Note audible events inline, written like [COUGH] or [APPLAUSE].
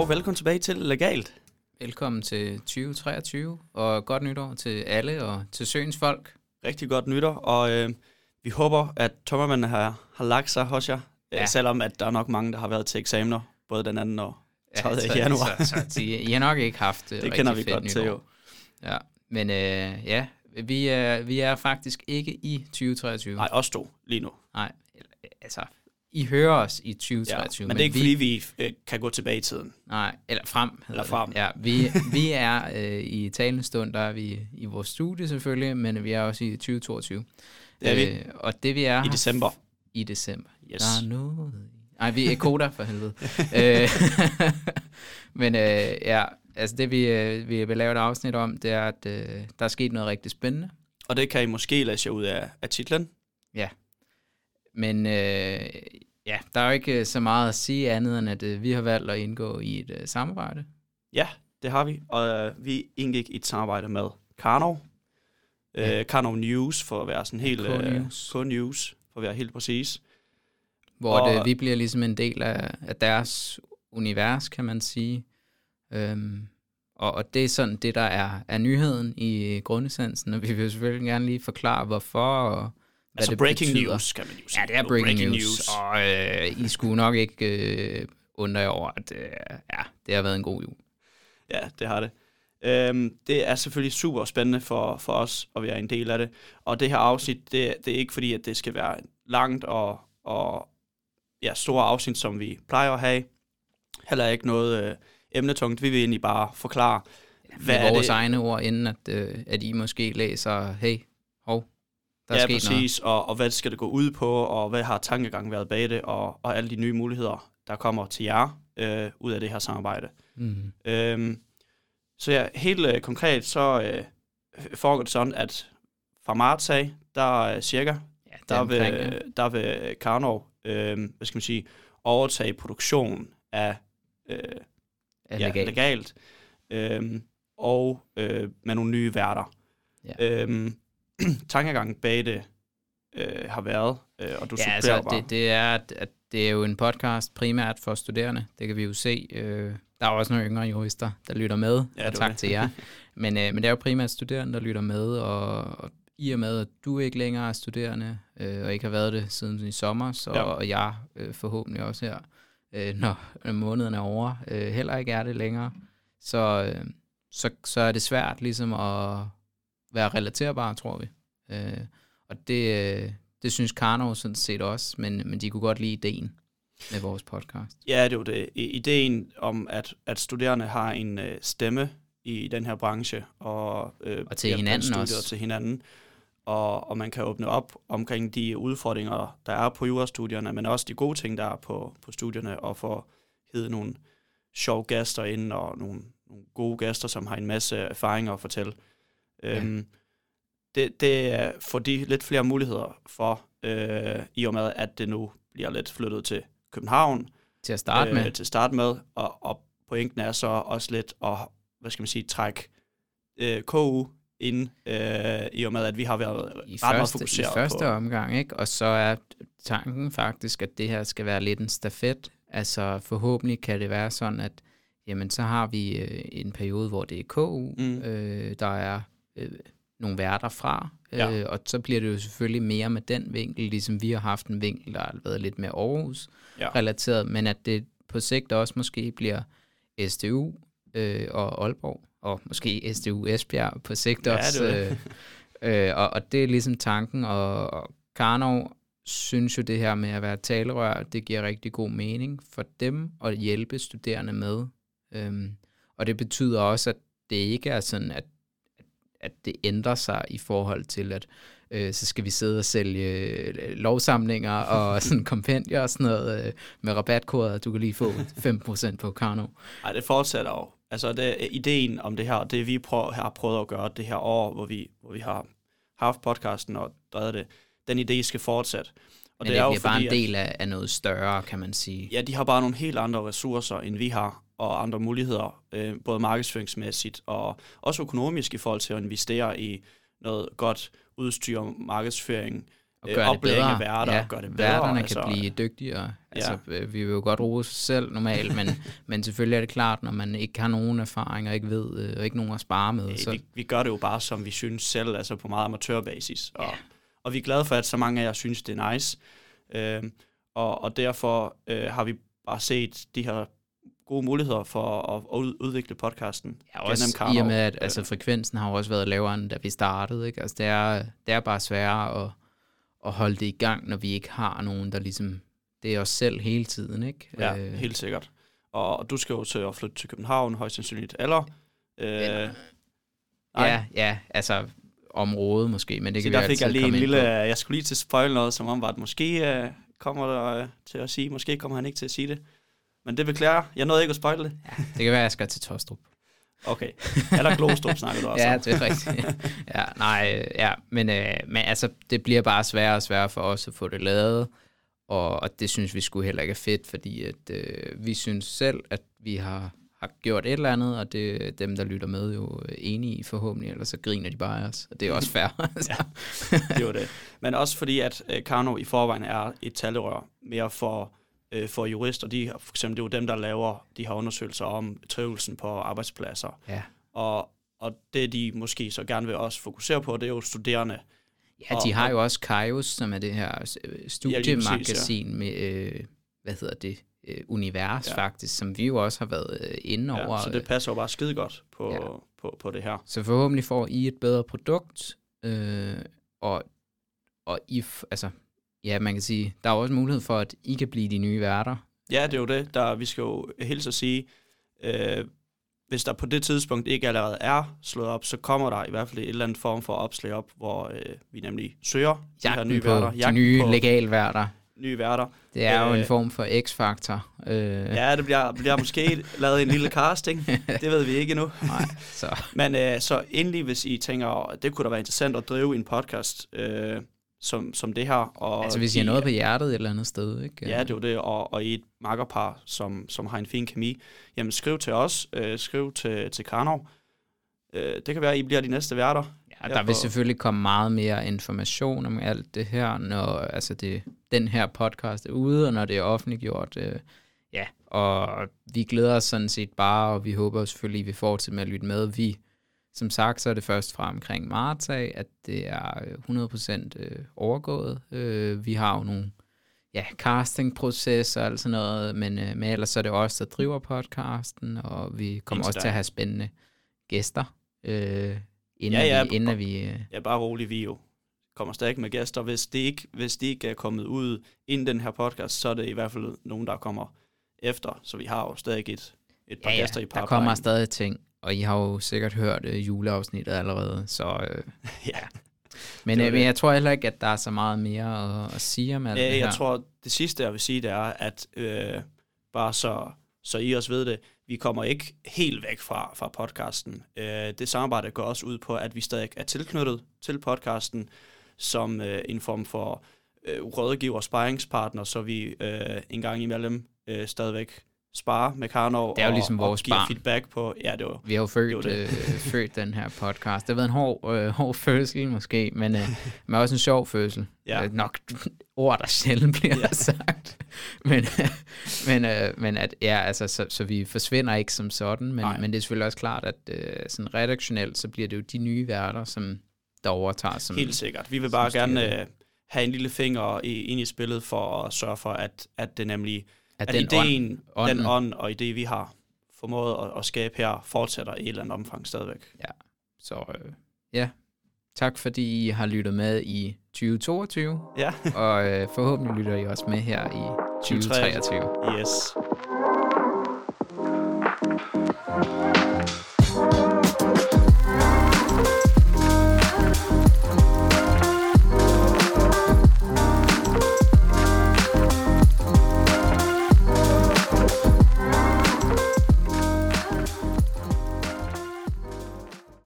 Og velkommen tilbage til Legalt. Velkommen til 2023, og godt nytår til alle og til søens folk. Rigtig godt nytår, og øh, vi håber, at tømmermændene har, har lagt sig hos jer, ja. Ja. selvom at der er nok mange, der har været til eksamener, både den anden og 30. så, januar. Så, så, så, I har nok ikke haft [LAUGHS] Det kender vi godt til, jo. Ja, men øh, ja, vi er, vi er faktisk ikke i 2023. Nej, os to lige nu. Nej, altså, I hører os i Ja, 2023. men det er ikke, fordi vi øh, kan gå tilbage i tiden. Nej, eller frem. Eller det. frem. Ja, vi, vi er øh, i talende stund, der er vi i vores studie selvfølgelig, men vi er også i 2022. Det er vi. Øh, og det vi er I december. i december. Yes. Der er noget. Nej, vi er koda for helvede. [LAUGHS] Øh, [LAUGHS] Men øh, ja, altså det vi, øh, vi vil lave et afsnit om, det er, at øh, der er sket noget rigtig spændende. Og det kan I måske læse ud af, af titlen. Men øh, ja, der er jo ikke øh, så meget at sige andet, end at øh, vi har valgt at indgå i et øh, samarbejde. Ja, det har vi. Og øh, vi indgik i et samarbejde med Karnov. Ja. Øh, Karnov News, for at være sådan helt... øh, K-News. K-News, for at være helt præcis. Hvor Og- det, vi bliver ligesom en del af, af deres univers, kan man sige. Øhm, og, og det er sådan det, der er, er nyheden i grundessensen, og vi vil selvfølgelig gerne lige forklare, hvorfor og hvad Altså det breaking betyder. news, kan man jo sige. Ja, det er breaking, breaking news, news. og øh, I skulle nok ikke øh, undre jer over, at øh, ja, det har været en god jul. Ja, det har det. Øhm, det er selvfølgelig super spændende for, for os at være en del af det. Og det her afsnit, det, det er ikke fordi, at det skal være langt og, og ja, store afsnit, som vi plejer at have. Heller ikke noget øh, emnetungt. Vi vil egentlig bare forklare, Hvad er Med vores det? egne ord, inden at, øh, at I måske læser, hey, der er ja, præcis, og, og hvad skal det gå ud på, og hvad har tankegang været bag det, og, og alle de nye muligheder, der kommer til jer øh, ud af det her samarbejde. noget. Mm. Øhm, så ja, helt øh, konkret, så øh, foregår det sådan, at fra marts af, der er cirka, Ja, der er ja. vil, der vil Karnov, øh, hvad skal man sige, overtage produktion af øh, er ja, legalt. legalt, øh, og øh, med nogle nye værter. Ja. Øh, [CLEARS THROAT] tankegangen bag det øh, har været, øh, og du Ja, altså, bare. det, det, er, at, det er jo en podcast primært for studerende. Det kan vi jo se. Øh, der er også nogle yngre jurister, der lytter med, Ja, og tak det. til jer. [LAUGHS] Men, øh, men det er jo primært studerende, der lytter med, og, og i og med, at du ikke længere er studerende, øh, og ikke har været det siden i sommer, så, ja. og jeg øh, forhåbentlig også her, øh, når når måneden er over, øh, heller ikke er det længere, så, øh, så, så er det svært ligesom at være relaterbar, tror vi. Øh, og det, øh, det synes Karnov sådan set også, men, men de kunne godt lide ideen med vores podcast. Ja, det er jo det. Ideen om, at, at studerende har en øh, stemme i den her branche. Og, øh, Og til hinanden også. Og til hinanden. Og, og man kan åbne op omkring de udfordringer, der er på jurastudierne, men også de gode ting, der er på, på studierne, og få hedde nogle sjove gæster ind, og nogle, nogle gode gæster, som har en masse erfaringer at fortælle. Ja. Øhm, det, det er for de lidt flere muligheder for, øh, i og med, at det nu bliver lidt flyttet til København, Til at starte med. Øh, til at starte med, og, og pointen er så også lidt at, hvad skal man sige, trække øh, KU ind, øh, i og med, at vi har været i ret meget første, i fokuseret første på... omgang, ikke? Og så er tanken faktisk, at det her skal være lidt en stafet. Altså forhåbentlig kan det være sådan, at jamen, så har vi øh, en periode, hvor det er KU, mm. øh, der er øh, nogle værter fra, øh, Ja. og så bliver det jo selvfølgelig mere med den vinkel, ligesom vi har haft en vinkel, der har været lidt mere Aarhus-relateret, Ja. men at det på sigt også måske bliver SDU øh, og Aalborg, og måske SDU Esbjerg på sigt Ja, også. det det. Øh, øh, og, og det er ligesom tanken, og, og Karnov synes jo det her med at være talerør, det giver rigtig god mening for dem at hjælpe studerende med. Øhm, og det betyder også, at det ikke er sådan, at, at det ændrer sig i forhold til, at øh, så skal vi sidde og sælge øh, lovsamlinger [LAUGHS] og sådan kompendier og sådan noget øh, med rabatkoder, du kan lige få 5% på Karnov. Nej, det fortsætter jo. Altså, det er ideen om det her, det vi prøver, har prøvet at gøre det her år, hvor vi, hvor vi har haft podcasten og drevet det, den idé skal fortsætte. Og Men det, det bliver bare en del af, af noget større, kan man sige. Ja, de har bare nogle helt andre ressourcer, end vi har, og andre muligheder, øh, både markedsføringsmæssigt og også økonomisk i forhold til at investere i noget godt udstyr, markedsføring, og øh, gøre det oplæring bedre. værter ja, og gøre det bedre, Værterne altså. kan blive dygtigere. Altså, øh, vi vil jo godt rose os selv normalt, men, [LAUGHS] men selvfølgelig er det klart, når man ikke har nogen erfaring og ikke ved, øh, og ikke nogen at spare med. Øh, Så, vi, vi gør det jo bare, som vi synes selv, altså på meget amatørbasis. Og, og vi er glade for, at så mange af jer synes, det er nice. Øh, og, og derfor øh, har vi bare set de her gode muligheder for at, at ud- udvikle podcasten. ja, også i og med, at altså, frekvensen har jo også været lavere, end da vi startede. Ikke? Altså, det, er, det er bare sværere at, at holde det i gang, når vi ikke har nogen, der ligesom... Det er os selv hele tiden, ikke? Ja, Øh, helt sikkert. Og, du skal jo til at flytte til København, højst sandsynligt. Eller? Øh, nej. Ja, ja, altså området måske, men det Så kan vi der fik jeg lige en lille... på. Jeg skulle lige til spoil noget, som om, at måske øh, kommer der øh, til at sige, måske kommer han ikke til at sige det. Men det beklager jeg. Jeg nåede ikke at spoil det. Det kan være, jeg skal til Tostrup. Okay. Eller Glostrup snakker du [LAUGHS] også Ja, det er rigtigt. [LAUGHS] ja, nej, ja, men, øh, men altså, det bliver bare sværere og sværere for os at få det lavet, og, og det synes vi skulle heller ikke er fedt, fordi at, øh, vi synes selv, at vi har, har gjort et eller andet, og det er dem, der lytter med, jo enige i forhåbentlig, ellers så griner de bare af os, og det er også fair. [LAUGHS] altså. det var det. Men også fordi, at øh, Karno i forvejen er et talerør mere for, øh, for jurister. De, for eksempel, det er jo dem, der laver de her undersøgelser om trivelsen på arbejdspladser. ja. Og, og det, de måske så gerne vil også fokusere på, det er jo studerende. ja, de Og- har jo også Kaios, som er det her øh, studiemagasin med, øh, hvad hedder det, øh, univers Ja. ja. faktisk, som vi jo også har været øh, inde over. Ja, så det passer jo bare skide godt på, Ja. på, på det her. Så forhåbentlig får I et bedre produkt, øh, og, og I, altså, ja, man kan sige, der er jo også mulighed for, at I kan blive de nye værter. Ja, det er jo det. Der, vi skal jo helt så sige, øh, hvis der på det tidspunkt ikke allerede er slået op, så kommer der i hvert fald et eller andet form for opslag op, hvor øh, vi nemlig søger de her Jagten nye på værter. de nye legalværter. nye værter. Det er jo Øh, en form for x-faktor. Øh, Ja, det bliver, bliver måske [LAUGHS] lavet en lille casting. Det ved vi ikke endnu. [LAUGHS] Nej, så. Men øh, så endelig, hvis I tænker, det kunne da være interessant at drive en podcast øh, som, som det her. Og Altså, hvis I har noget på hjertet et eller andet sted, ikke? Ja, det er jo det, og, og i et makkerpar, som, som har en fin kemi, jamen skriv til os, øh, skriv til, til Karnov. Øh, det kan være, at I bliver de næste værter. Ja, der vil selvfølgelig komme meget mere information om alt det her, når altså det, den her podcast er ude, og når det er offentliggjort. Øh, ja, og vi glæder os sådan set bare, og vi håber selvfølgelig, at vi fortsætter med at lytte med. Vi, som sagt, så er det først fra omkring marts af, at det er øh, 100% øh, overgået. Øh, vi har jo nogle ja, castingproces og alt sådan noget, men, øh, men ellers så er det os, der driver podcasten, og vi kommer også til at have spændende gæster, øh, inden, Ja, ja, vi, inden vi... Øh, Ja, bare rolig, vi jo kommer stadig med gæster. Hvis det ikke, hvis det ikke er kommet ud inden den her podcast, så er det i hvert fald nogen, der kommer efter. Så vi har jo stadig et, et par ja, ja, gæster i par der kommer stadig ting, og I har jo sikkert hørt øh, juleafsnittet allerede, så... Øh, [LAUGHS] ja. men, øh, men jeg tror heller ikke, at der er så meget mere at, at sige om alt Ja, det her. jeg tror, det sidste, jeg vil sige, det er, at øh, bare så, så I også ved det, vi kommer ikke helt væk fra, fra podcasten. Øh, det samarbejde går også ud på, at vi stadig er tilknyttet til podcasten som øh, en form for øh, rådgiver og sparringspartner, så vi øh, en gang imellem øh, stadigvæk sparer med Karnov Det er jo og, ligesom og vores giver barn. feedback på, ja, det var, Vi har jo Det født, var det. øh, [LAUGHS] født den her podcast. Det har været en hård, øh, hård fødsel måske, men, øh, men også en sjov fødsel. Ja. Øh, nok ord, der sjældent bliver Ja. [LAUGHS] sagt. Men, men, øh, men at, ja, altså, så, så vi forsvinder ikke som sådan, men, Nej. men det er selvfølgelig også klart, at øh, sådan redaktionelt, så bliver det jo de nye værter, som der overtager. Som, Helt sikkert. Vi vil bare gerne øh, have en lille finger i, ind i spillet for at sørge for, at, at det nemlig at at den ideen, ånd, den ånd og idé, vi har formået at, at skabe her, fortsætter i et eller andet omfang stadigvæk. Så øh, ja, tak fordi I har lyttet med i 2022, Ja, [LAUGHS] og øh, forhåbentlig lytter I også med her i 2023. yes.